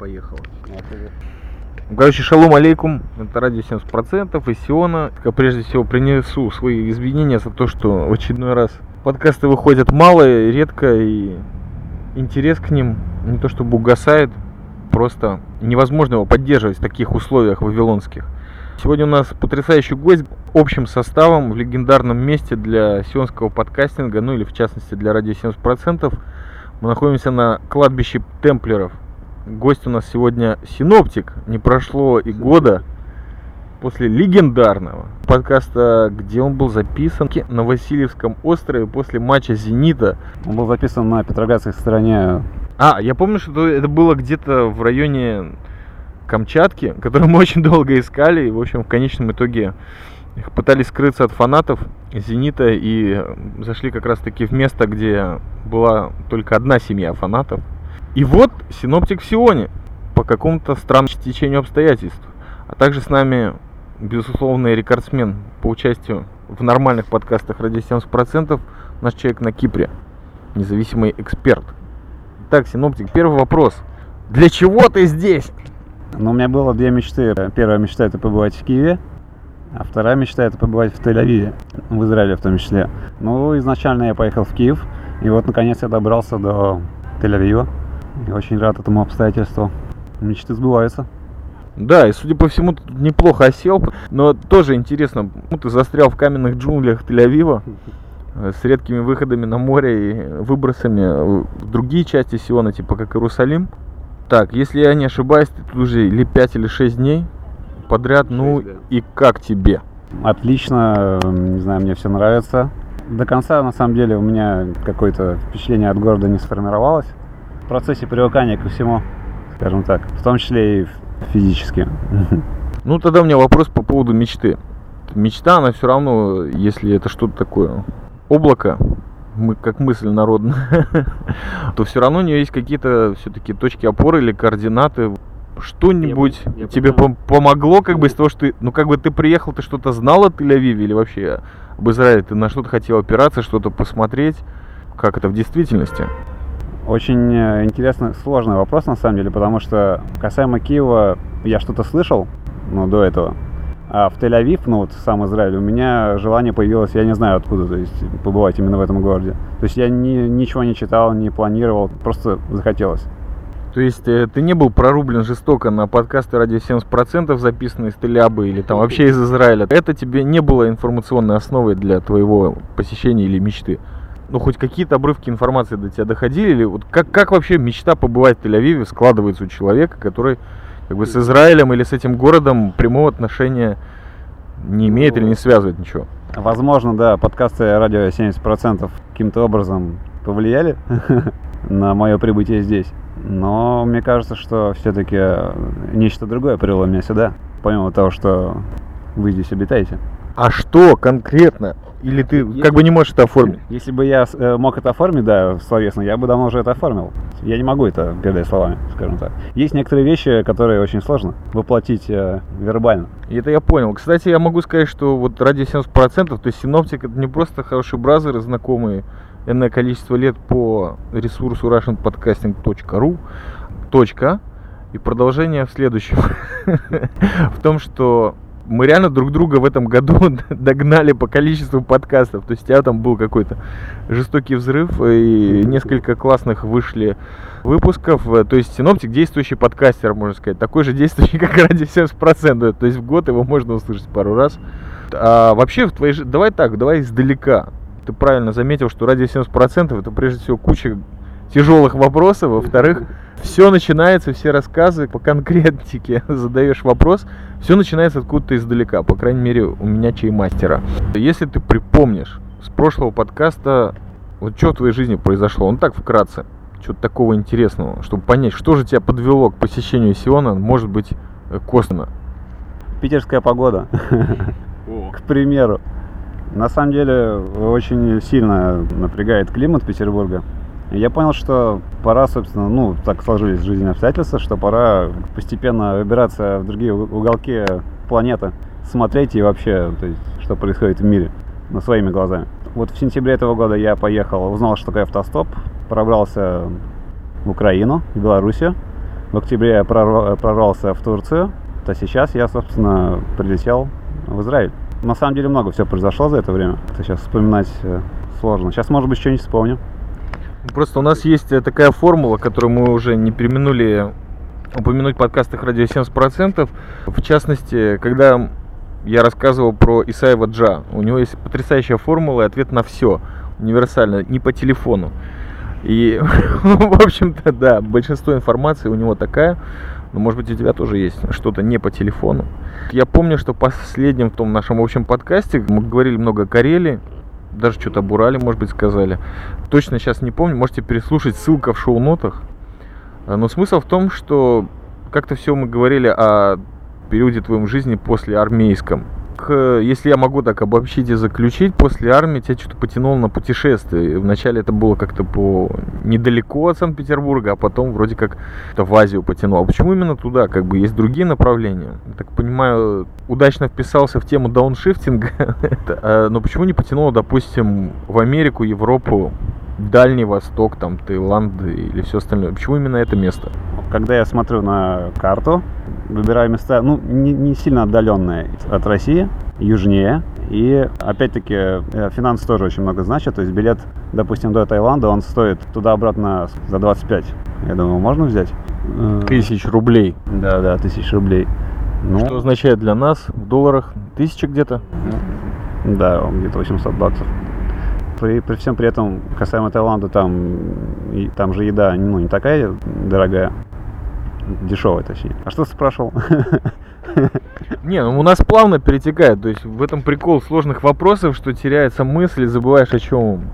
Поехала. Ну, короче, шалом алейкум, это радио 70% из Сиона. Прежде всего принесу свои извинения за то, что в очередной раз подкасты выходят мало, редко, и интерес к ним не то чтобы угасает, просто невозможно его поддерживать в таких условиях вавилонских. Сегодня у нас потрясающий гость общим составом в легендарном месте для сионского подкастинга, ну или в частности для радио 70%. Мы находимся на кладбище темплеров – Гость у нас сегодня синоптик. Не прошло и года после легендарного подкаста, где он был записан на Васильевском острове после матча «Зенита». Он был записан на Петроградской стороне. А, я помню, что это было где-то в районе Камчатки, которую мы очень долго искали. И, в общем, в конечном итоге пытались скрыться от фанатов «Зенита» и зашли как раз-таки в место, где была только одна семья фанатов – и вот синоптик в Сионе по какому-то странному течению обстоятельств. А также с нами безусловный рекордсмен по участию в нормальных подкастах ради 70%, наш человек на Кипре, независимый эксперт. Так, синоптик, первый вопрос. Для чего ты здесь? Ну, у меня было две мечты. Первая мечта это побывать в Киеве, а вторая мечта это побывать в Тель-Авиве, в Израиле в том числе. Ну, изначально я поехал в Киев, и вот наконец я добрался до Тель-Авива. Я очень рад этому обстоятельству. Мечты сбываются. Да, и судя по всему, ты тут неплохо осел, но тоже интересно, ну, ты застрял в каменных джунглях Тель-Авива с редкими выходами на море и выбросами в другие части Сиона, типа как Иерусалим. Так, если я не ошибаюсь, ты тут уже или 5 или 6 дней подряд, 6, ну да. и как тебе? Отлично, не знаю, мне все нравится. До конца, на самом деле, у меня какое-то впечатление от города не сформировалось в процессе привыкания ко всему, скажем так, в том числе и физически. Ну, тогда у меня вопрос по поводу мечты. Мечта, она все равно, если это что-то такое, облако, мы как мысль народная, то все равно у нее есть какие-то все-таки точки опоры или координаты. Что-нибудь я, я тебе пом- помогло, как бы из того, что ты, ну как бы ты приехал, ты что-то знал о Тель-Авиве или вообще об Израиле, ты на что-то хотел опираться, что-то посмотреть, как это в действительности? Очень э, интересный, сложный вопрос на самом деле, потому что касаемо Киева я что-то слышал, ну, до этого. А в Тель-Авив, ну вот сам Израиль, у меня желание появилось, я не знаю откуда, то есть побывать именно в этом городе. То есть я ни, ничего не читал, не планировал, просто захотелось. То есть э, ты не был прорублен жестоко на подкасты ради 70% записанные из Телябы или там вообще из Израиля. Это тебе не было информационной основой для твоего посещения или мечты? Ну, хоть какие-то обрывки информации до тебя доходили? Или вот как, как вообще мечта побывать в Тель-Авиве складывается у человека, который как бы с Израилем или с этим городом прямого отношения не имеет или не связывает ничего? Возможно, да, подкасты радио 70% каким-то образом повлияли на мое прибытие здесь. Но мне кажется, что все-таки нечто другое привело меня сюда, помимо того, что вы здесь обитаете. А что конкретно или ты если, как бы не можешь это оформить? Если бы я э, мог это оформить, да, словесно, я бы давно уже это оформил. Я не могу это передать словами, скажем так. Есть некоторые вещи, которые очень сложно воплотить э, вербально. И это я понял. Кстати, я могу сказать, что вот ради 70%, то есть синоптик это не просто хороший бразер, знакомые энное количество лет по ресурсу russianpodcasting.ru. Точка. И продолжение в следующем. В том, что мы реально друг друга в этом году догнали по количеству подкастов. То есть у тебя там был какой-то жестокий взрыв, и несколько классных вышли выпусков. То есть Синоптик действующий подкастер, можно сказать. Такой же действующий, как ради 70%. То есть в год его можно услышать пару раз. А вообще, в твоей... давай так, давай издалека. Ты правильно заметил, что ради 70% это прежде всего куча тяжелых вопросов. Во-вторых, все начинается, все рассказы по конкретике задаешь вопрос, все начинается откуда-то издалека, по крайней мере у меня чаймастера. Если ты припомнишь с прошлого подкаста, вот что в твоей жизни произошло, он так вкратце, что-то такого интересного, чтобы понять, что же тебя подвело к посещению Сиона, может быть, э, косвенно. Питерская погода, к примеру. На самом деле очень сильно напрягает климат Петербурга. Я понял, что пора, собственно, ну, так сложились жизненные обстоятельства, что пора постепенно выбираться в другие уголки планеты, смотреть и вообще, то есть, что происходит в мире, ну, своими глазами. Вот в сентябре этого года я поехал, узнал, что такое автостоп, пробрался в Украину, в Белоруссию, в октябре я прорвался в Турцию, то сейчас я, собственно, прилетел в Израиль. На самом деле много всего произошло за это время. Это сейчас вспоминать э, сложно. Сейчас, может быть, что-нибудь вспомню. Просто у нас есть э, такая формула, которую мы уже не применули упомянуть в подкастах «Радио 70%». В частности, когда я рассказывал про Исаева Джа. У него есть потрясающая формула и ответ на все. Универсально, не по телефону. И, в общем-то, да, большинство информации у него такая. Но, может быть, у тебя тоже есть что-то не по телефону. Я помню, что в последнем в том нашем общем подкасте мы говорили много о Карелии. Даже что-то об Урале, может быть, сказали. Точно сейчас не помню. Можете переслушать. Ссылка в шоу-нотах. Но смысл в том, что как-то все мы говорили о периоде твоем жизни после армейском если я могу так обобщить и заключить, после армии тебя что-то потянуло на путешествие. Вначале это было как-то по недалеко от Санкт-Петербурга, а потом вроде как в Азию потянуло. А почему именно туда? Как бы есть другие направления. Я так понимаю, удачно вписался в тему дауншифтинга. А, но почему не потянуло, допустим, в Америку, Европу, Дальний Восток, там, Таиланд или все остальное? Почему именно это место? Когда я смотрю на карту, выбираю места, ну, не, не сильно отдаленные от России, южнее. И опять-таки э, финансы тоже очень много значат. То есть билет, допустим, до Таиланда, он стоит туда-обратно за 25. Я думаю, можно взять? Э, тысяч рублей. Да, да, тысяч рублей. Ну, Что означает для нас в долларах? Тысяча где-то? Да, где-то 800 баксов. При, при всем при этом, касаемо Таиланда, там, и, там же еда ну, не такая дорогая дешевый, точнее. А что ты спрашивал? Не, ну у нас плавно перетекает. То есть в этом прикол сложных вопросов, что теряется мысль, забываешь о чем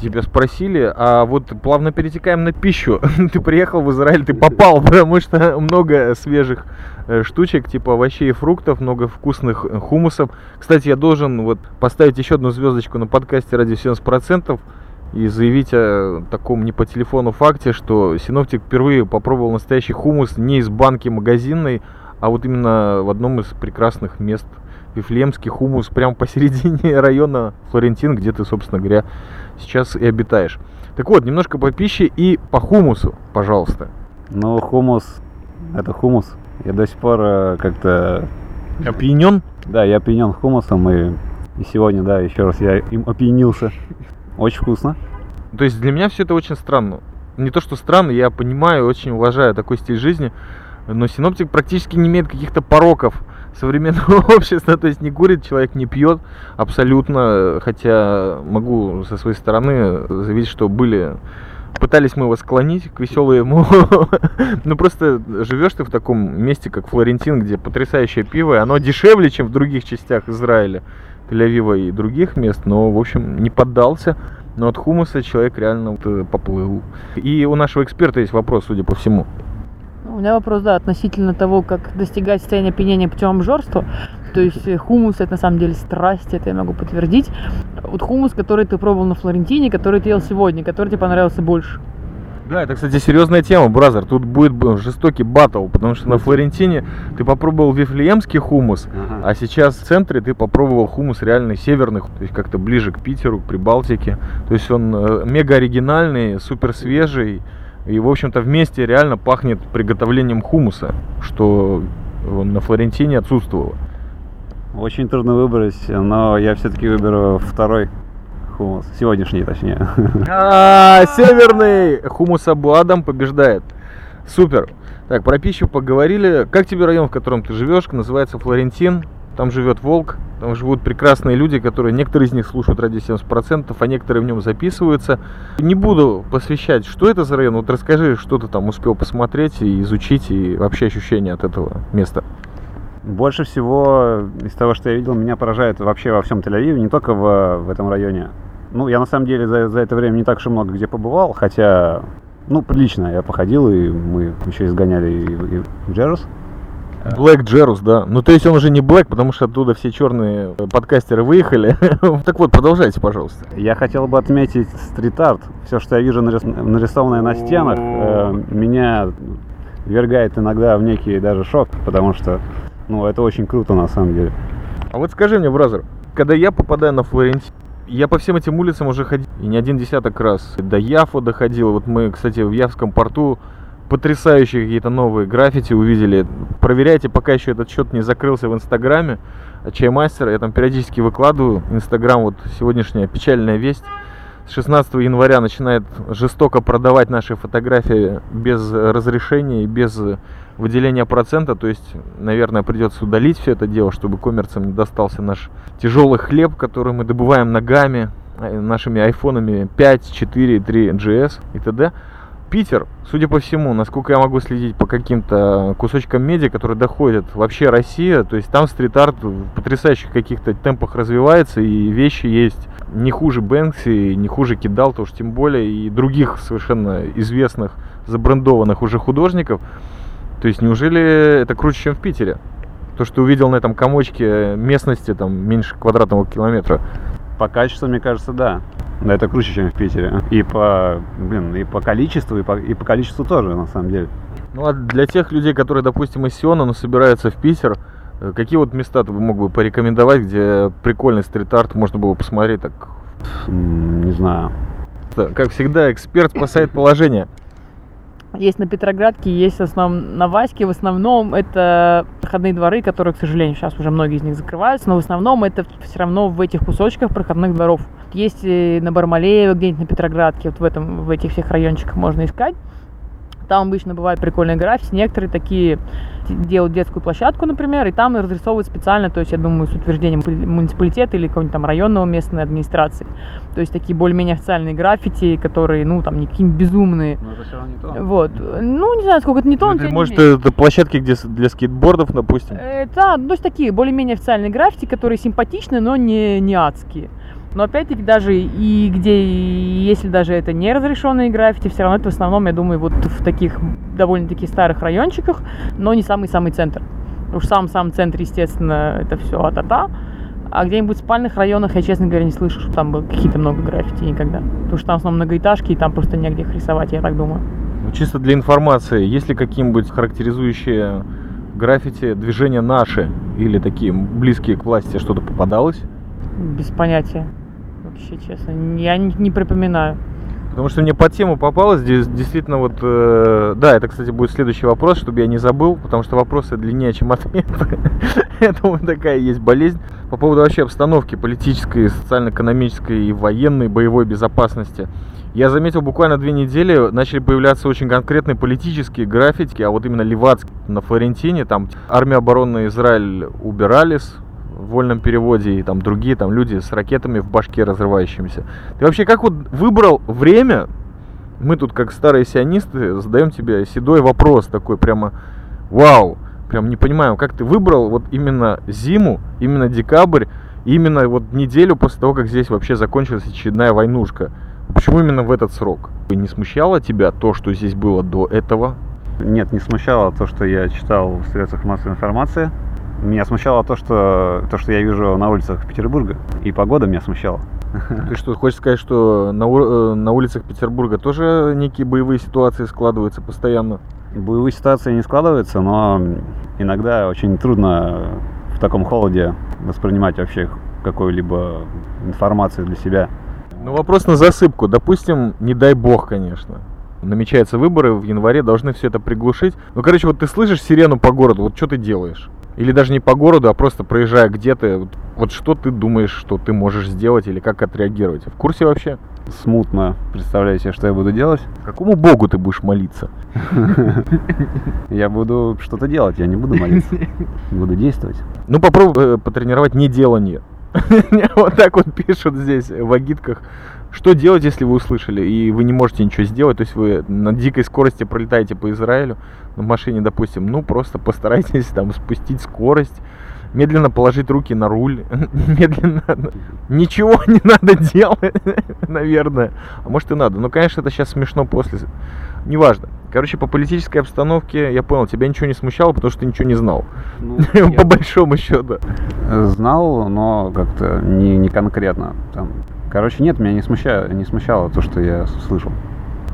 тебя спросили, а вот плавно перетекаем на пищу. ты приехал в Израиль, ты попал, потому что много свежих штучек, типа овощей и фруктов, много вкусных э, хумусов. Кстати, я должен вот поставить еще одну звездочку на подкасте ради 70% и заявить о таком не по телефону факте, что синоптик впервые попробовал настоящий хумус не из банки магазинной, а вот именно в одном из прекрасных мест. Вифлеемский хумус прямо посередине района Флорентин, где ты, собственно говоря, сейчас и обитаешь. Так вот, немножко по пище и по хумусу, пожалуйста. Ну, хумус, это хумус. Я до сих пор э, как-то... Опьянен? Да, я опьянен хумусом, и, и сегодня, да, еще раз я им опьянился. Очень вкусно. То есть для меня все это очень странно. Не то, что странно, я понимаю, очень уважаю такой стиль жизни, но синоптик практически не имеет каких-то пороков современного общества, то есть не курит, человек не пьет абсолютно, хотя могу со своей стороны заявить, что были пытались мы его склонить к веселому, ну просто живешь ты в таком месте, как Флорентин, где потрясающее пиво, и оно дешевле, чем в других частях Израиля. Тель-Авива и других мест, но, в общем, не поддался. Но от хумуса человек реально вот э, поплыл. И у нашего эксперта есть вопрос, судя по всему. У меня вопрос, да, относительно того, как достигать состояния опьянения путем обжорства. То есть э, хумус это на самом деле страсть, это я могу подтвердить. Вот хумус, который ты пробовал на Флорентине, который ты ел сегодня, который тебе понравился больше. Да, это, кстати, серьезная тема, бразер. Тут будет жестокий батл, потому что на Флорентине ты попробовал вифлеемский хумус, ага. а сейчас в центре ты попробовал хумус реальный северный, то есть как-то ближе к Питеру, к Прибалтике. То есть он э, мега оригинальный, супер свежий. И, в общем-то, вместе реально пахнет приготовлением хумуса, что на Флорентине отсутствовало. Очень трудно выбрать, но я все-таки выберу второй хумус. Сегодняшний, точнее. А, северный хумус Абу Адам побеждает. Супер. Так, про пищу поговорили. Как тебе район, в котором ты живешь? Называется Флорентин. Там живет волк. Там живут прекрасные люди, которые, некоторые из них слушают ради 70%, а некоторые в нем записываются. Не буду посвящать, что это за район. Вот расскажи, что ты там успел посмотреть и изучить, и вообще ощущения от этого места. Больше всего из того, что я видел, меня поражает вообще во всем Тель-Авиве, не только в, в этом районе. Ну, я на самом деле за, за это время не так уж и много где побывал, хотя, ну, прилично я походил, и мы еще изгоняли и, и Джерус. Блэк Джерус, да. Ну, то есть он уже не Блэк, потому что оттуда все черные подкастеры выехали. так вот, продолжайте, пожалуйста. Я хотел бы отметить стрит-арт. Все, что я вижу нарисованное на стенах, э, меня вергает иногда в некий даже шок, потому что, ну, это очень круто на самом деле. А вот скажи мне, бразер, когда я попадаю на Флорентин, я по всем этим улицам уже ходил, и не один десяток раз. До Яфа доходил. Вот мы, кстати, в Явском порту потрясающие какие-то новые граффити увидели. Проверяйте, пока еще этот счет не закрылся в Инстаграме. Чаймастер, я там периодически выкладываю. Инстаграм, вот сегодняшняя печальная весть. С 16 января начинает жестоко продавать наши фотографии без разрешения и без выделения процента. То есть, наверное, придется удалить все это дело, чтобы коммерцам не достался наш тяжелый хлеб, который мы добываем ногами, э, нашими айфонами 5, 4, 3 GS и т.д. Питер, судя по всему, насколько я могу следить по каким-то кусочкам медиа, которые доходят, вообще Россия, то есть там стрит-арт в потрясающих каких-то темпах развивается, и вещи есть не хуже Бэнкси, не хуже Кидал, то уж тем более, и других совершенно известных, забрендованных уже художников. То есть неужели это круче, чем в Питере? То, что ты увидел на этом комочке местности там меньше квадратного километра. По качеству, мне кажется, да. Да, это круче, чем в Питере. И по, блин, и по количеству, и по, и по количеству тоже, на самом деле. Ну а для тех людей, которые, допустим, из Сиона, но собираются в Питер, э, какие вот места ты мог бы порекомендовать, где прикольный стрит-арт можно было посмотреть так? Не знаю. Как всегда, эксперт спасает положение. Есть на Петроградке, есть в основном на Ваське. В основном это проходные дворы, которые, к сожалению, сейчас уже многие из них закрываются, но в основном это все равно в этих кусочках проходных дворов. Есть на Бармалеево, где-нибудь на Петроградке, вот в, этом, в этих всех райончиках можно искать. Там обычно бывают прикольные граффити. Некоторые такие делают детскую площадку, например, и там разрисовывают специально, то есть, я думаю, с утверждением муниципалитета или какого-нибудь там районного местной администрации. То есть такие более-менее официальные граффити, которые, ну, там, не какие-нибудь безумные. Но это все равно не то. Вот. Ну, не знаю, сколько это не то, ну, Может, это площадки где для скейтбордов, допустим? Э, да, ну, то есть такие более-менее официальные граффити, которые симпатичны, но не, не адские. Но опять-таки даже и где, если даже это не разрешенные граффити, все равно это в основном, я думаю, вот в таких довольно-таки старых райончиках, но не самый-самый центр. Уж сам-сам центр, естественно, это все а-та-та. А где-нибудь в спальных районах я, честно говоря, не слышу, что там было какие-то много граффити никогда. Потому что там в основном многоэтажки, и там просто негде их рисовать, я так думаю. Ну, чисто для информации, есть ли какие-нибудь характеризующие граффити движения наши или такие близкие к власти что-то попадалось? Без понятия вообще, честно. Я не, не припоминаю. Потому что мне по тему попалось, действительно вот, э, да, это, кстати, будет следующий вопрос, чтобы я не забыл, потому что вопросы длиннее, чем ответы. это вот такая есть болезнь. По поводу вообще обстановки политической, социально-экономической и военной, боевой безопасности. Я заметил, буквально две недели начали появляться очень конкретные политические граффити, а вот именно Левацкий на Флорентине, там армия обороны Израиль убирались, в вольном переводе и там другие там люди с ракетами в башке разрывающимися. Ты вообще как вот выбрал время? Мы тут как старые сионисты задаем тебе седой вопрос такой прямо, вау, прям не понимаю, как ты выбрал вот именно зиму, именно декабрь, именно вот неделю после того, как здесь вообще закончилась очередная войнушка. Почему именно в этот срок? Не смущало тебя то, что здесь было до этого? Нет, не смущало то, что я читал в средствах массовой информации. Меня смущало то, что, то, что я вижу на улицах Петербурга. И погода меня смущала. Ты что, хочешь сказать, что на, э, на улицах Петербурга тоже некие боевые ситуации складываются постоянно? Боевые ситуации не складываются, но иногда очень трудно в таком холоде воспринимать вообще какую-либо информацию для себя. Ну, вопрос на засыпку. Допустим, не дай бог, конечно. Намечаются выборы в январе, должны все это приглушить. Ну, короче, вот ты слышишь сирену по городу, вот что ты делаешь? Или даже не по городу, а просто проезжая где-то. Вот, что ты думаешь, что ты можешь сделать или как отреагировать? В курсе вообще? Смутно представляю себе, что я буду делать. Какому богу ты будешь молиться? Я буду что-то делать, я не буду молиться. Буду действовать. Ну попробуй э, потренировать неделание. Вот так вот пишут здесь в агитках. Что делать, если вы услышали, и вы не можете ничего сделать, то есть вы на дикой скорости пролетаете по Израилю на машине, допустим, ну просто постарайтесь там спустить скорость, медленно положить руки на руль, медленно, ничего не надо делать, наверное, а может и надо, но, конечно, это сейчас смешно после, неважно. Короче, по политической обстановке, я понял, тебя ничего не смущало, потому что ты ничего не знал, ну, по большому счету. Знал, но как-то не, не конкретно, там, Короче, нет, меня не смущало, не смущало то, что я слышал.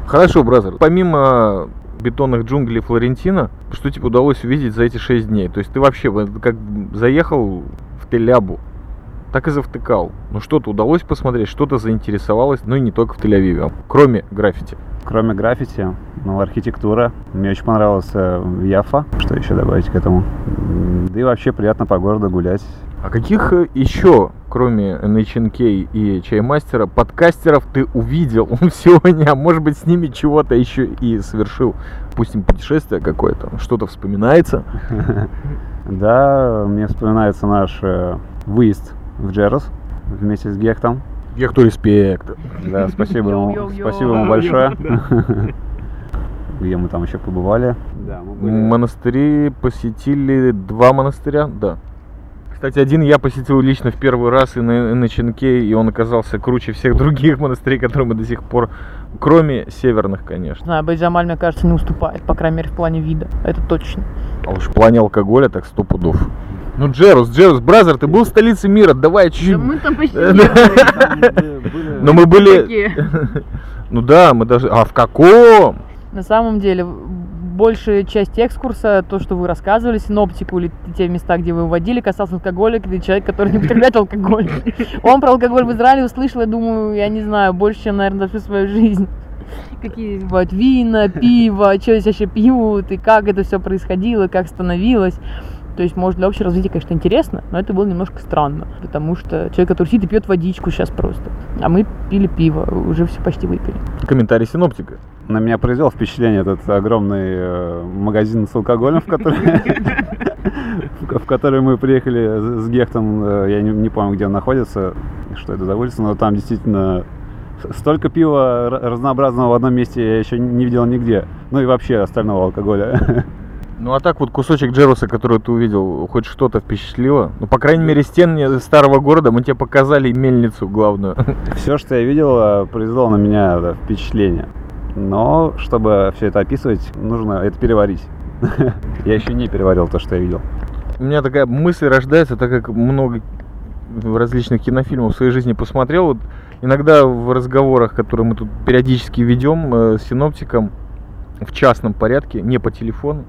Хорошо, бразер. Помимо бетонных джунглей Флорентина, что тебе удалось увидеть за эти шесть дней? То есть ты вообще как заехал в Телябу, так и завтыкал. Ну что-то удалось посмотреть, что-то заинтересовалось, ну и не только в Тель-Авиве, кроме граффити. Кроме граффити, ну, архитектура. Мне очень понравился Яфа. Что еще добавить к этому? Да и вообще приятно по городу гулять. А каких э, еще, кроме NHNK и Чаймастера, подкастеров ты увидел сегодня? А может быть, с ними чего-то еще и совершил, допустим, путешествие какое-то? Что-то вспоминается? Да, мне вспоминается наш э, выезд в Джерос вместе с Гехтом. Гехту респект. Да, спасибо ему, спасибо ему большое. Где мы там еще побывали. Да, мы были... Монастыри посетили два монастыря, да. Кстати, один я посетил лично в первый раз и на, на Ченке, и он оказался круче всех других монастырей, которые мы до сих пор, кроме северных, конечно. Знаю, Байджамаль, мне кажется, не уступает, по крайней мере, в плане вида, это точно. А уж в плане алкоголя так сто пудов. Ну, Джерус, Джерус, бразер, ты был в столице мира, давай чуть-чуть. Да мы там почти Но мы были... Ну да, мы даже... А в каком? На самом деле, большая часть экскурса, то, что вы рассказывали, синоптику или те места, где вы водили, касался алкоголик, или человек, который не употребляет алкоголь. Он про алкоголь в Израиле услышал, я думаю, я не знаю, больше, чем, наверное, за всю свою жизнь. Какие бывают вина, пиво, что здесь вообще пьют, и как это все происходило, как становилось. То есть, может, для общего развития, конечно, интересно, но это было немножко странно, потому что человек, который сидит и пьет водичку сейчас просто, а мы пили пиво, уже все почти выпили. Комментарий синоптика. На меня произвел впечатление этот огромный э, магазин с алкоголем, в который, в который мы приехали с Гехтом. Э, я не, не помню, где он находится, что это за улица, но там действительно столько пива разнообразного в одном месте я еще не видел нигде. Ну и вообще остального алкоголя. Ну а так вот кусочек Джеруса, который ты увидел, хоть что-то впечатлило? Ну, по крайней мере, стены старого города мы тебе показали мельницу главную. Все, что я видел, э, произвело на меня да, впечатление. Но, чтобы все это описывать, нужно это переварить. Я еще не переварил то, что я видел. У меня такая мысль рождается, так как много различных кинофильмов в своей жизни посмотрел. Вот иногда в разговорах, которые мы тут периодически ведем э, с синоптиком в частном порядке, не по телефону,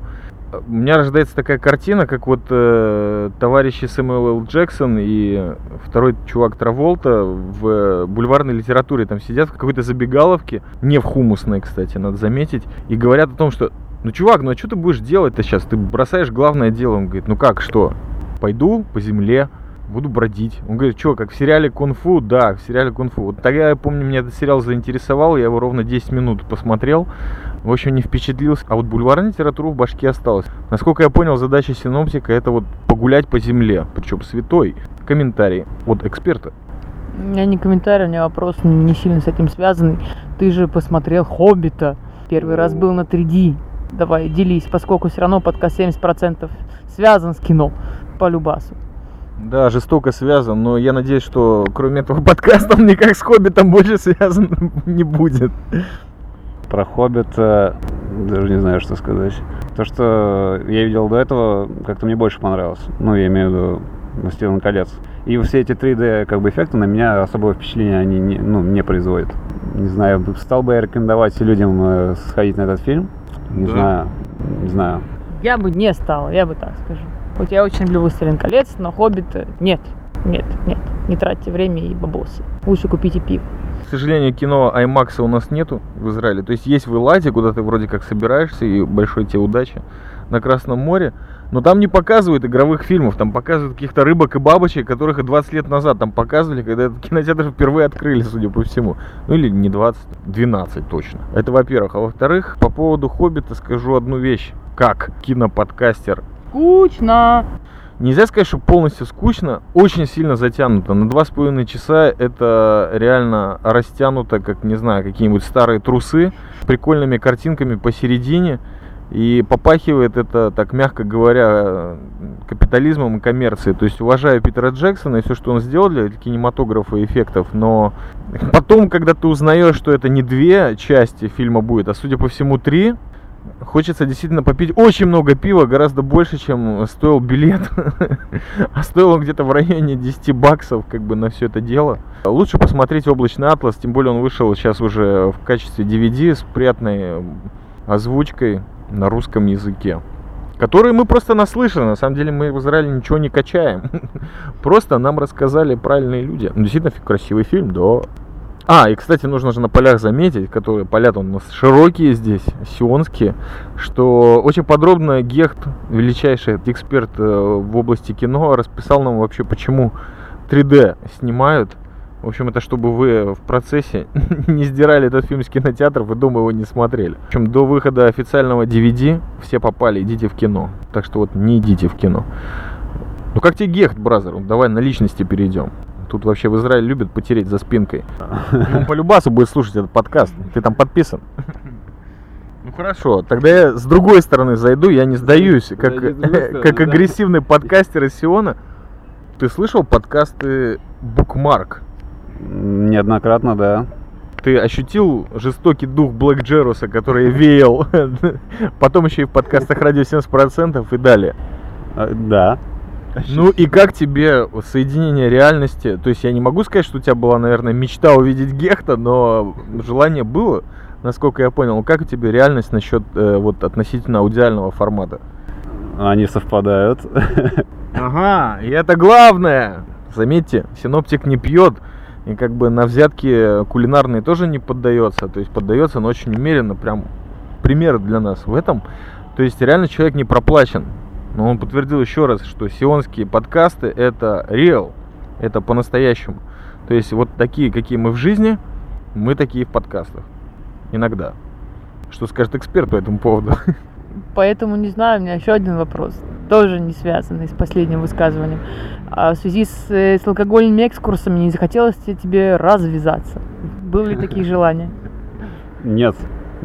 у меня рождается такая картина, как вот э, товарищи Сэмюэл Л. Джексон и второй чувак Траволта в бульварной литературе там сидят в какой-то забегаловке, не в хумусной, кстати, надо заметить, и говорят о том, что ну, чувак, ну а что ты будешь делать-то сейчас? Ты бросаешь главное дело. Он говорит, ну как, что? Пойду по земле, буду бродить. Он говорит, что, как в сериале Кунг-фу? Да, в сериале Кунг-фу. Вот тогда я помню, меня этот сериал заинтересовал, я его ровно 10 минут посмотрел. В общем, не впечатлился. А вот бульварная литература в башке осталась. Насколько я понял, задача синоптика это вот погулять по земле, причем святой. Комментарий от эксперта. У меня не комментарий, у меня вопрос не сильно с этим связанный. Ты же посмотрел «Хоббита». Первый раз был на 3D. Давай, делись, поскольку все равно подкаст 70% связан с кино по любасу. Да, жестоко связан, но я надеюсь, что кроме этого подкаста он никак с Хоббитом больше связан не будет. Про Хоббита даже не знаю, что сказать. То, что я видел до этого, как-то мне больше понравилось. Ну, я имею в виду «Властелин колец». И все эти 3D как бы эффекты на меня особого впечатления они не, ну, не производят. Не знаю, стал бы я рекомендовать людям э, сходить на этот фильм. Не да. знаю, не знаю. Я бы не стал, я бы так скажу. Хоть я очень люблю «Властелин колец», но «Хоббит» нет, нет, нет. Не тратьте время и бабосы. Лучше купите пиво. К сожалению, кино IMAX у нас нету в Израиле. То есть есть в Элладе, куда ты вроде как собираешься, и большой тебе удачи на Красном море. Но там не показывают игровых фильмов, там показывают каких-то рыбок и бабочек, которых и 20 лет назад там показывали, когда этот кинотеатр впервые открыли, судя по всему. Ну или не 20, 12 точно. Это во-первых. А во-вторых, по поводу «Хоббита» скажу одну вещь. Как киноподкастер Скучно. Нельзя сказать, что полностью скучно, очень сильно затянуто. На два с половиной часа это реально растянуто, как, не знаю, какие-нибудь старые трусы, прикольными картинками посередине. И попахивает это, так мягко говоря, капитализмом и коммерцией. То есть уважаю Питера Джексона и все, что он сделал для кинематографа и эффектов, но потом, когда ты узнаешь, что это не две части фильма будет, а судя по всему три, хочется действительно попить очень много пива, гораздо больше, чем стоил билет. а стоил он где-то в районе 10 баксов как бы на все это дело. Лучше посмотреть «Облачный атлас», тем более он вышел сейчас уже в качестве DVD с приятной озвучкой на русском языке. которые мы просто наслышаны. На самом деле мы в Израиле ничего не качаем. Просто нам рассказали правильные люди. Ну, действительно красивый фильм, да. А, и, кстати, нужно же на полях заметить, которые поля у нас широкие здесь, сионские, что очень подробно Гехт, величайший эксперт э, в области кино, расписал нам вообще, почему 3D снимают. В общем, это чтобы вы в процессе не сдирали этот фильм с кинотеатров и дома его не смотрели. В общем, до выхода официального DVD все попали, идите в кино. Так что вот не идите в кино. Ну как тебе Гехт, бразер? Давай на личности перейдем. Тут вообще в Израиле любят потереть за спинкой. Он по любасу будет слушать этот подкаст. Ты там подписан. Ну хорошо, тогда я с другой стороны зайду, я не сдаюсь, как, как агрессивный подкастер из Сиона. Ты слышал подкасты Bookmark? Неоднократно, да. Ты ощутил жестокий дух Блэк Джеруса, который веял потом еще и в подкастах радио 70% и далее? А, да. Ну и как тебе соединение реальности? То есть я не могу сказать, что у тебя была, наверное, мечта увидеть Гехта, но желание было, насколько я понял. Как у тебя реальность насчет э, вот относительно аудиального формата? Они совпадают. Ага, и это главное. Заметьте, синоптик не пьет и как бы на взятки кулинарные тоже не поддается. То есть поддается, но очень умеренно. Прям пример для нас в этом. То есть реально человек не проплачен. Но он подтвердил еще раз, что сионские подкасты это реал, это по-настоящему. То есть вот такие, какие мы в жизни, мы такие в подкастах. Иногда. Что скажет эксперт по этому поводу? Поэтому не знаю, у меня еще один вопрос, тоже не связанный с последним высказыванием. А в связи с, э, с алкогольными экскурсами не захотелось тебе развязаться? Были ли такие желания? Нет,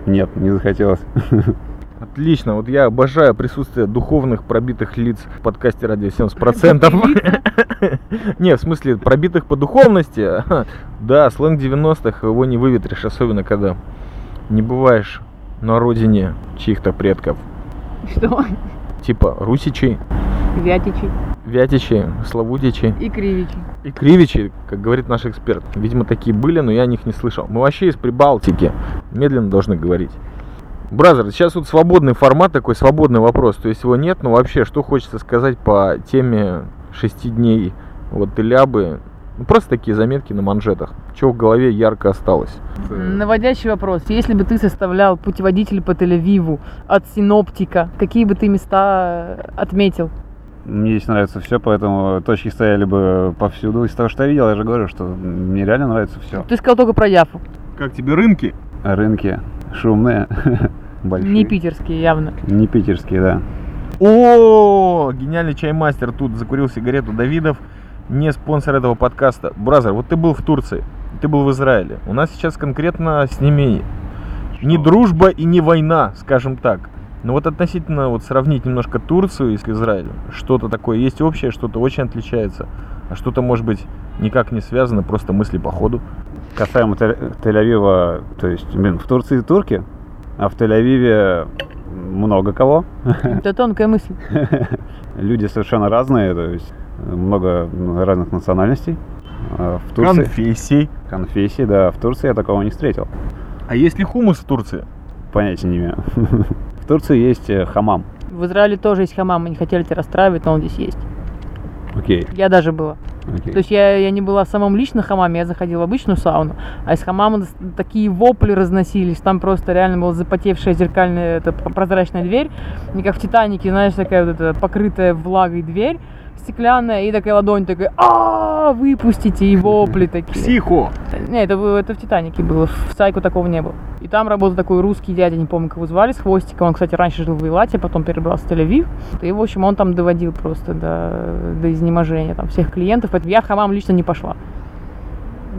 нет, не захотелось. Отлично. Вот я обожаю присутствие духовных пробитых лиц в подкасте «Радио 70%». Не, в смысле, пробитых по духовности. Да, сленг 90-х, его не выветришь, особенно когда не бываешь на родине чьих-то предков. Что? Типа русичей. Вятичей. Вятичи, Славутичи. И Кривичи. И Кривичи, как говорит наш эксперт. Видимо, такие были, но я о них не слышал. Мы вообще из Прибалтики. Медленно должны говорить. Бразер, сейчас вот свободный формат такой, свободный вопрос. То есть его нет, но вообще, что хочется сказать по теме шести дней вот и лябы? Ну, просто такие заметки на манжетах. Чего в голове ярко осталось? Наводящий вопрос. Если бы ты составлял путеводитель по Тель-Авиву от синоптика, какие бы ты места отметил? Мне здесь нравится все, поэтому точки стояли бы повсюду. Из того, что я видел, я же говорю, что мне реально нравится все. Ты сказал только про Яфу. Как тебе рынки? Рынки шумные. Большие. Не питерские явно. Не питерские, да. О, гениальный чаймастер тут закурил сигарету Давидов, не спонсор этого подкаста. Brother, вот ты был в Турции, ты был в Израиле. У нас сейчас конкретно с ними Что? не дружба и не война, скажем так. Но вот относительно вот сравнить немножко Турцию с Израилем, что-то такое есть общее, что-то очень отличается, а что-то может быть никак не связано, просто мысли по ходу. Касаемо Тель-Авива, то есть, блин, в Турции турки, а в Тель-Авиве много кого. Это тонкая мысль. Люди совершенно разные, то есть много разных национальностей. А в Турции... Конфессий. Конфессий, да. В Турции я такого не встретил. А есть ли хумус в Турции? Понятия не имею. В Турции есть э, хамам. В Израиле тоже есть хамам. Мы не хотели тебя расстраивать, но он здесь есть. Окей. Я даже была. Okay. То есть я, я не была в самом личном хамаме, я заходила в обычную сауну, а из хамама такие вопли разносились, там просто реально была запотевшая зеркальная, это прозрачная дверь, не как в Титанике, знаешь, такая вот эта покрытая влагой дверь, стеклянная, и такая ладонь такая, а выпустите, и вопли такие. Психо! Не, это, это в Титанике было, в Сайку такого не было. И там работал такой русский дядя, не помню, как его звали, с хвостиком. Он, кстати, раньше жил в Илате, потом перебрался в Тель-Авив. И, в общем, он там доводил просто до, до изнеможения там, всех клиентов. Поэтому я в хамам лично не пошла.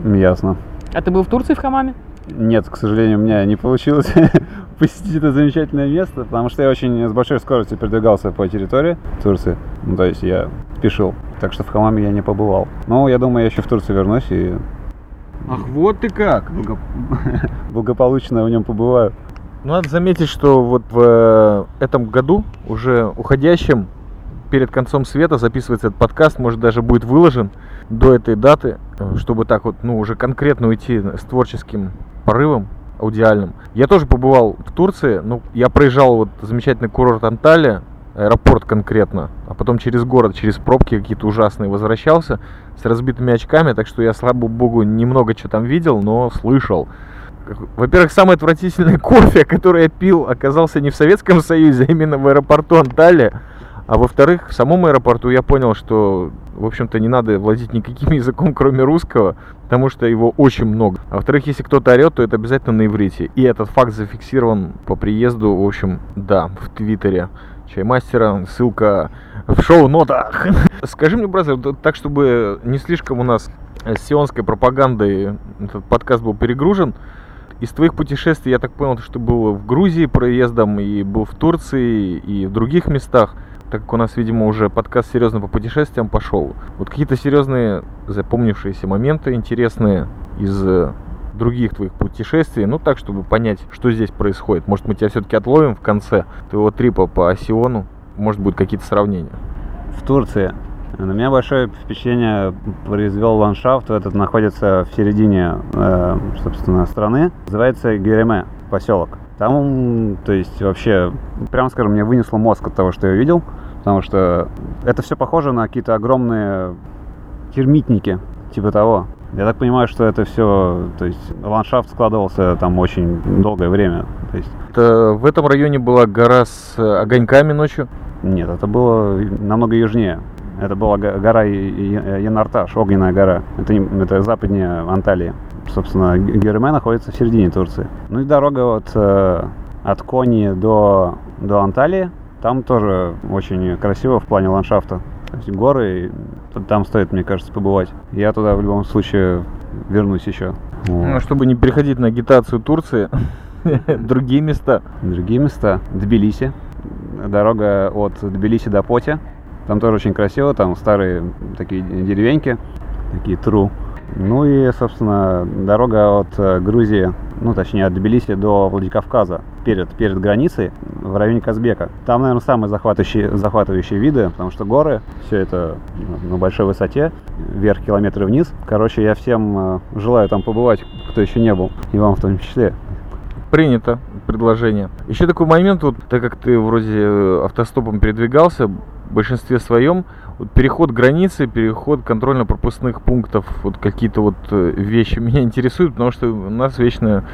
Ясно. А ты был в Турции в хамаме? Нет, к сожалению, у меня не получилось посетить это замечательное место, потому что я очень с большой скоростью передвигался по территории Турции. Ну, то есть я спешил. Так что в хамаме я не побывал. Но я думаю, я еще в Турцию вернусь и... Ах, вот ты как! Благополучно в нем побываю. Ну, надо заметить, что вот в э, этом году, уже уходящем, перед концом света записывается этот подкаст, может даже будет выложен до этой даты, э, чтобы так вот, ну, уже конкретно уйти с творческим порывом аудиальным. Я тоже побывал в Турции, ну, я проезжал вот замечательный курорт Анталия, аэропорт конкретно, а потом через город, через пробки какие-то ужасные возвращался с разбитыми очками, так что я, слава богу, немного что там видел, но слышал. Во-первых, самый отвратительный кофе, который я пил, оказался не в Советском Союзе, а именно в аэропорту Анталия. А во-вторых, в самом аэропорту я понял, что, в общем-то, не надо владеть никаким языком, кроме русского, потому что его очень много. А во-вторых, если кто-то орет, то это обязательно на иврите. И этот факт зафиксирован по приезду, в общем, да, в Твиттере. Чаймастера, ссылка в шоу-нотах. Скажи мне, бразер, так, чтобы не слишком у нас с сионской пропагандой этот подкаст был перегружен, из твоих путешествий, я так понял, что был в Грузии проездом, и был в Турции, и в других местах так как у нас, видимо, уже подкаст серьезно по путешествиям пошел. Вот какие-то серьезные запомнившиеся моменты интересные из э, других твоих путешествий, ну так, чтобы понять, что здесь происходит. Может, мы тебя все-таки отловим в конце твоего трипа по Осиону, может, будут какие-то сравнения. В Турции на меня большое впечатление произвел ландшафт. Этот находится в середине, э, собственно, страны. Называется Гереме, поселок. Там, то есть, вообще, прямо скажем, мне вынесло мозг от того, что я видел. Потому что это все похоже на какие-то огромные термитники, типа того. Я так понимаю, что это все, то есть ландшафт складывался там очень долгое время. То есть... Это в этом районе была гора с огоньками ночью? Нет, это было намного южнее. Это была гора Янарташ, огненная гора. Это, это западнее Анталии. Собственно, Герме находится в середине Турции. Ну и дорога от, э, от Кони до, до Анталии там тоже очень красиво в плане ландшафта. То есть горы, там стоит, мне кажется, побывать. Я туда в любом случае вернусь еще. Ну, чтобы не переходить на агитацию Турции, другие места. Другие места. Тбилиси. Дорога от Тбилиси до Поти. Там тоже очень красиво, там старые такие деревеньки, такие тру. Ну и, собственно, дорога от э, Грузии, ну точнее от Тбилиси до Владикавказа, перед, перед границей, в районе Казбека. Там, наверное, самые захватывающие, захватывающие виды, потому что горы, все это на большой высоте, вверх километры вниз. Короче, я всем э, желаю там побывать, кто еще не был, и вам в том числе принято предложение. Еще такой момент, вот так как ты вроде э, автостопом передвигался, большинстве своем вот переход границы, переход контрольно-пропускных пунктов, вот какие-то вот э, вещи меня интересуют, потому что у нас вечная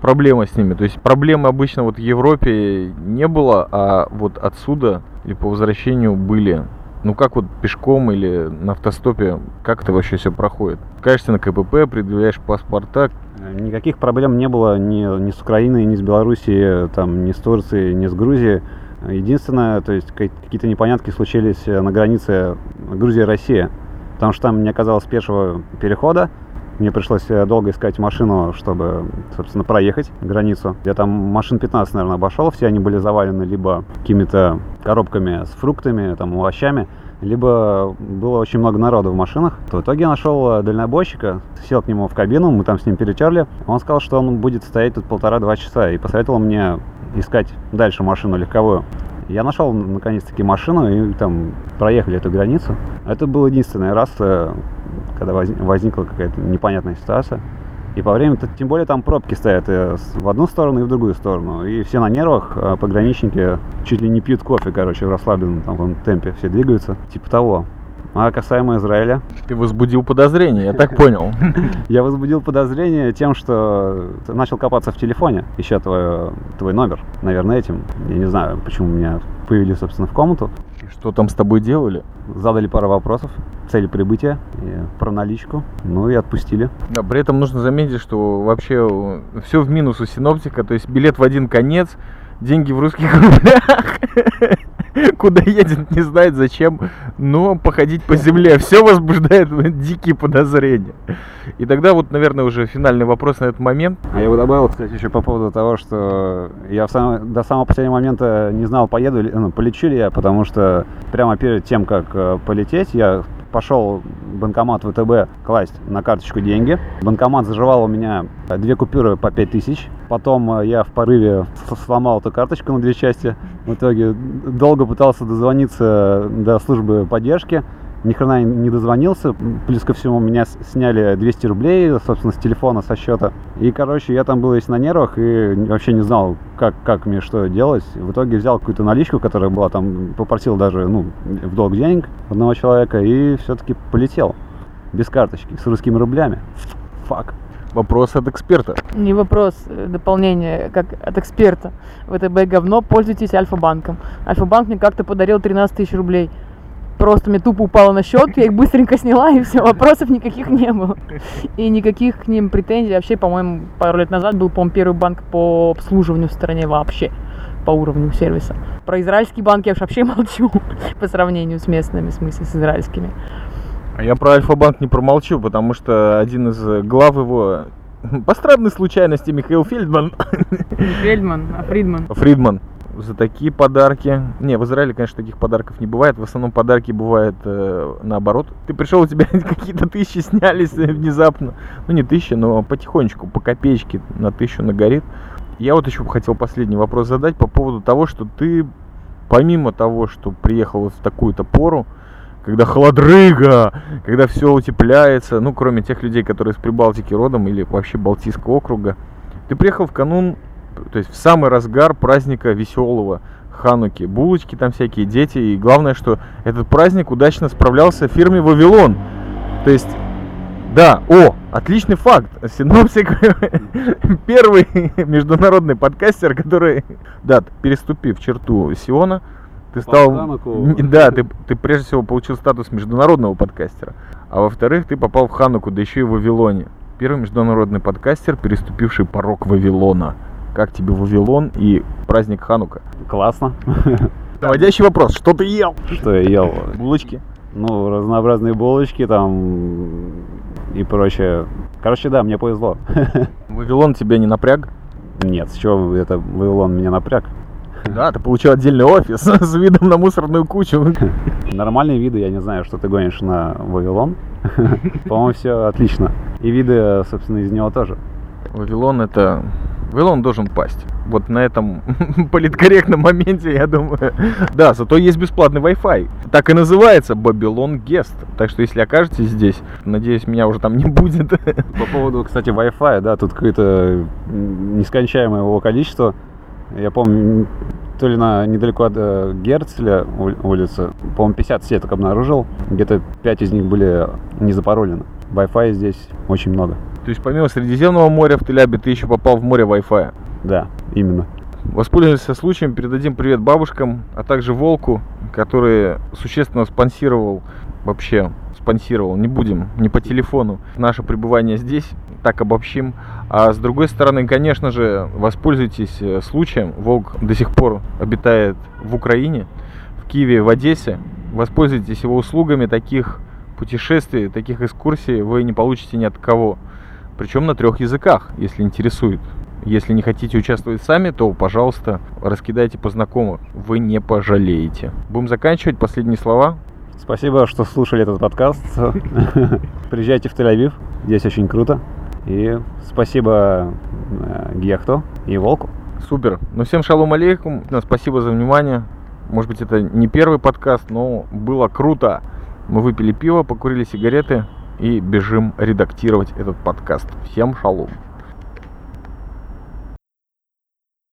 проблема с ними. То есть проблемы обычно вот в Европе не было, а вот отсюда или по возвращению были. Ну как вот пешком или на автостопе, как это вообще все проходит? Кажется, на КПП, предъявляешь паспорта. Никаких проблем не было ни, ни с Украиной, ни с Белоруссией, там, ни с Турцией, ни с Грузией. Единственное, то есть какие-то непонятки случились э, на границе Грузия-Россия, потому что там не оказалось первого перехода, мне пришлось э, долго искать машину, чтобы, собственно, проехать границу. Я там машин 15, наверное, обошел. Все они были завалены либо какими-то коробками с фруктами, там, овощами, либо было очень много народу в машинах. В итоге я нашел э, дальнобойщика, сел к нему в кабину, мы там с ним перетерли. Он сказал, что он будет стоять тут полтора-два часа и посоветовал мне искать дальше машину легковую. Я нашел наконец-таки машину и там проехали эту границу. Это был единственный раз, э, когда возникла какая-то непонятная ситуация. И по времени, тем более там пробки стоят и в одну сторону и в другую сторону. И все на нервах, а пограничники чуть ли не пьют кофе, короче, в расслабленном там, темпе, все двигаются. Типа того. А касаемо Израиля? Ты возбудил подозрение, я так понял. Я возбудил подозрение тем, что начал копаться в телефоне, ища твой, твой номер. Наверное, этим. Я не знаю, почему меня появились, собственно, в комнату. Что там с тобой делали? Задали пару вопросов, цели прибытия, про наличку, ну и отпустили. Да, при этом нужно заметить, что вообще все в минус у синоптика, то есть билет в один конец, деньги в русских рублях. Куда едет, не знает зачем, но походить по земле. Все возбуждает дикие подозрения. И тогда вот, наверное, уже финальный вопрос на этот момент. А я бы добавил, кстати, еще по поводу того, что я сам... до самого последнего момента не знал, поеду ли, ну, полечу ли я, потому что прямо перед тем, как э, полететь, я пошел банкомат ВТБ класть на карточку деньги. Банкомат заживал у меня две купюры по 5 тысяч. Потом э, я в порыве сломал эту карточку на две части. В итоге долго пытался дозвониться до службы поддержки. Ни хрена не дозвонился. Плюс ко всему, меня сняли 200 рублей, собственно, с телефона, со счета. И, короче, я там был весь на нервах и вообще не знал, как, как мне что делать. В итоге взял какую-то наличку, которая была там, попросил даже, ну, в долг денег одного человека и все-таки полетел. Без карточки, с русскими рублями. Фак. Вопрос от эксперта. Не вопрос, э, дополнение, как от эксперта. ВТБ говно, пользуйтесь Альфа-банком. Альфа-банк мне как-то подарил 13 тысяч рублей просто мне тупо упало на счет, я их быстренько сняла, и все, вопросов никаких не было. И никаких к ним претензий. Вообще, по-моему, пару лет назад был, по-моему, первый банк по обслуживанию в стране вообще по уровню сервиса. Про израильские банки я вообще молчу по сравнению с местными, в смысле, с израильскими. А я про Альфа-банк не промолчу, потому что один из глав его по странной случайности Михаил Фельдман. Фельдман, а Фридман. Фридман за такие подарки. Не, в Израиле, конечно, таких подарков не бывает. В основном подарки бывают э, наоборот. Ты пришел, у тебя какие-то тысячи снялись внезапно. Ну, не тысячи, но потихонечку, по копеечке на тысячу нагорит. Я вот еще хотел последний вопрос задать по поводу того, что ты, помимо того, что приехал вот в такую-то пору, когда холодрыга, когда все утепляется, ну, кроме тех людей, которые из Прибалтики родом или вообще Балтийского округа, ты приехал в канун то есть в самый разгар праздника веселого Хануки. Булочки там всякие, дети. И главное, что этот праздник удачно справлялся в фирме Вавилон. То есть, да, о, отличный факт. Синопсик первый международный подкастер, который, да, переступив черту Сиона, ты стал... Да, ты, ты прежде всего получил статус международного подкастера. А во-вторых, ты попал в Хануку, да еще и в Вавилоне. Первый международный подкастер, переступивший порог Вавилона. Как тебе Вавилон и праздник Ханука? Классно. Наводящий вопрос. Что ты ел? Что я ел? Булочки. Ну, разнообразные булочки там и прочее. Короче, да, мне повезло. Вавилон тебя не напряг? Нет, с чего это Вавилон меня напряг? Да, ты получил отдельный офис с видом на мусорную кучу. Нормальные виды, я не знаю, что ты гонишь на Вавилон. По-моему, все отлично. И виды, собственно, из него тоже. Вавилон это Вавилон должен пасть. Вот на этом политкорректном моменте, я думаю. Да, зато есть бесплатный Wi-Fi. Так и называется Babylon Guest. Так что если окажетесь здесь, надеюсь, меня уже там не будет. По поводу, кстати, Wi-Fi, да, тут какое-то нескончаемое его количество. Я помню, то ли на недалеко от э, Герцеля улицы, по-моему, 50 сеток обнаружил. Где-то 5 из них были не запаролены. Wi-Fi здесь очень много. То есть помимо Средиземного моря в Телябе ты еще попал в море Wi-Fi? Да, именно. Воспользуемся случаем, передадим привет бабушкам, а также Волку, который существенно спонсировал, вообще спонсировал, не будем, не по телефону, наше пребывание здесь, так обобщим. А с другой стороны, конечно же, воспользуйтесь э, случаем. Волк до сих пор обитает в Украине, в Киеве, в Одессе. Воспользуйтесь его услугами таких путешествий, таких экскурсий вы не получите ни от кого. Причем на трех языках, если интересует. Если не хотите участвовать сами, то, пожалуйста, раскидайте по знакомым. Вы не пожалеете. Будем заканчивать. Последние слова. Спасибо, что слушали этот подкаст. Приезжайте в Тель-Авив. Здесь очень круто. И спасибо э, Гехту и Волку. Супер. Ну всем шалом алейкум. Спасибо за внимание. Может быть, это не первый подкаст, но было круто. Мы выпили пиво, покурили сигареты и бежим редактировать этот подкаст. Всем шалом!